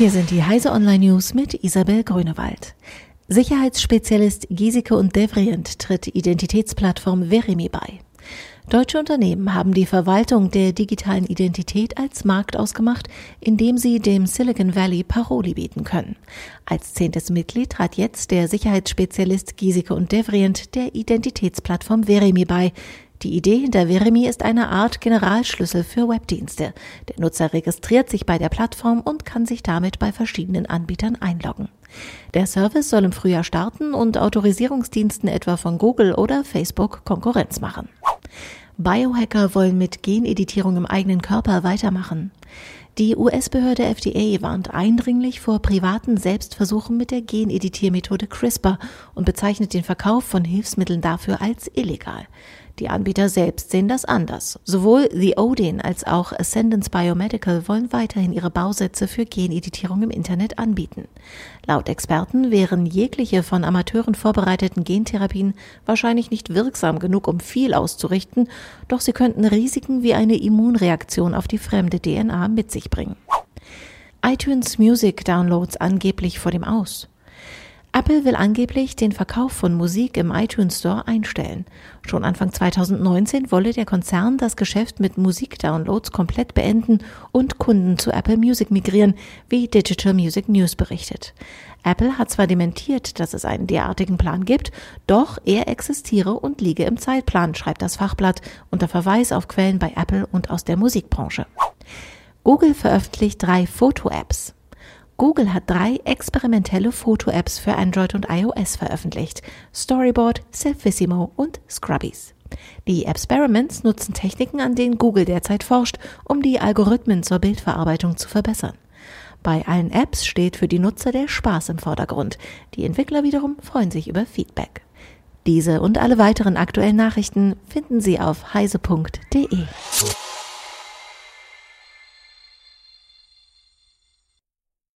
Hier sind die Heise Online News mit Isabel Grünewald. Sicherheitsspezialist Giesecke und Devrient tritt Identitätsplattform Verimi bei. Deutsche Unternehmen haben die Verwaltung der digitalen Identität als Markt ausgemacht, indem sie dem Silicon Valley Paroli bieten können. Als zehntes Mitglied trat jetzt der Sicherheitsspezialist Giesecke und Devrient der Identitätsplattform Verimi bei, die Idee hinter Veremi ist eine Art Generalschlüssel für Webdienste. Der Nutzer registriert sich bei der Plattform und kann sich damit bei verschiedenen Anbietern einloggen. Der Service soll im Frühjahr starten und Autorisierungsdiensten etwa von Google oder Facebook Konkurrenz machen. Biohacker wollen mit Geneditierung im eigenen Körper weitermachen. Die US-Behörde FDA warnt eindringlich vor privaten Selbstversuchen mit der Geneditiermethode CRISPR und bezeichnet den Verkauf von Hilfsmitteln dafür als illegal. Die Anbieter selbst sehen das anders. Sowohl The Odin als auch Ascendance Biomedical wollen weiterhin ihre Bausätze für Geneditierung im Internet anbieten. Laut Experten wären jegliche von Amateuren vorbereiteten Gentherapien wahrscheinlich nicht wirksam genug, um viel auszurichten, doch sie könnten Risiken wie eine Immunreaktion auf die fremde DNA mit sich bringen. iTunes Music Downloads angeblich vor dem Aus. Apple will angeblich den Verkauf von Musik im iTunes Store einstellen. Schon Anfang 2019 wolle der Konzern das Geschäft mit Musikdownloads komplett beenden und Kunden zu Apple Music migrieren, wie Digital Music News berichtet. Apple hat zwar dementiert, dass es einen derartigen Plan gibt, doch er existiere und liege im Zeitplan, schreibt das Fachblatt unter Verweis auf Quellen bei Apple und aus der Musikbranche. Google veröffentlicht drei Foto-Apps. Google hat drei experimentelle Foto-Apps für Android und iOS veröffentlicht. Storyboard, Selfissimo und Scrubbies. Die Experiments nutzen Techniken, an denen Google derzeit forscht, um die Algorithmen zur Bildverarbeitung zu verbessern. Bei allen Apps steht für die Nutzer der Spaß im Vordergrund. Die Entwickler wiederum freuen sich über Feedback. Diese und alle weiteren aktuellen Nachrichten finden Sie auf heise.de.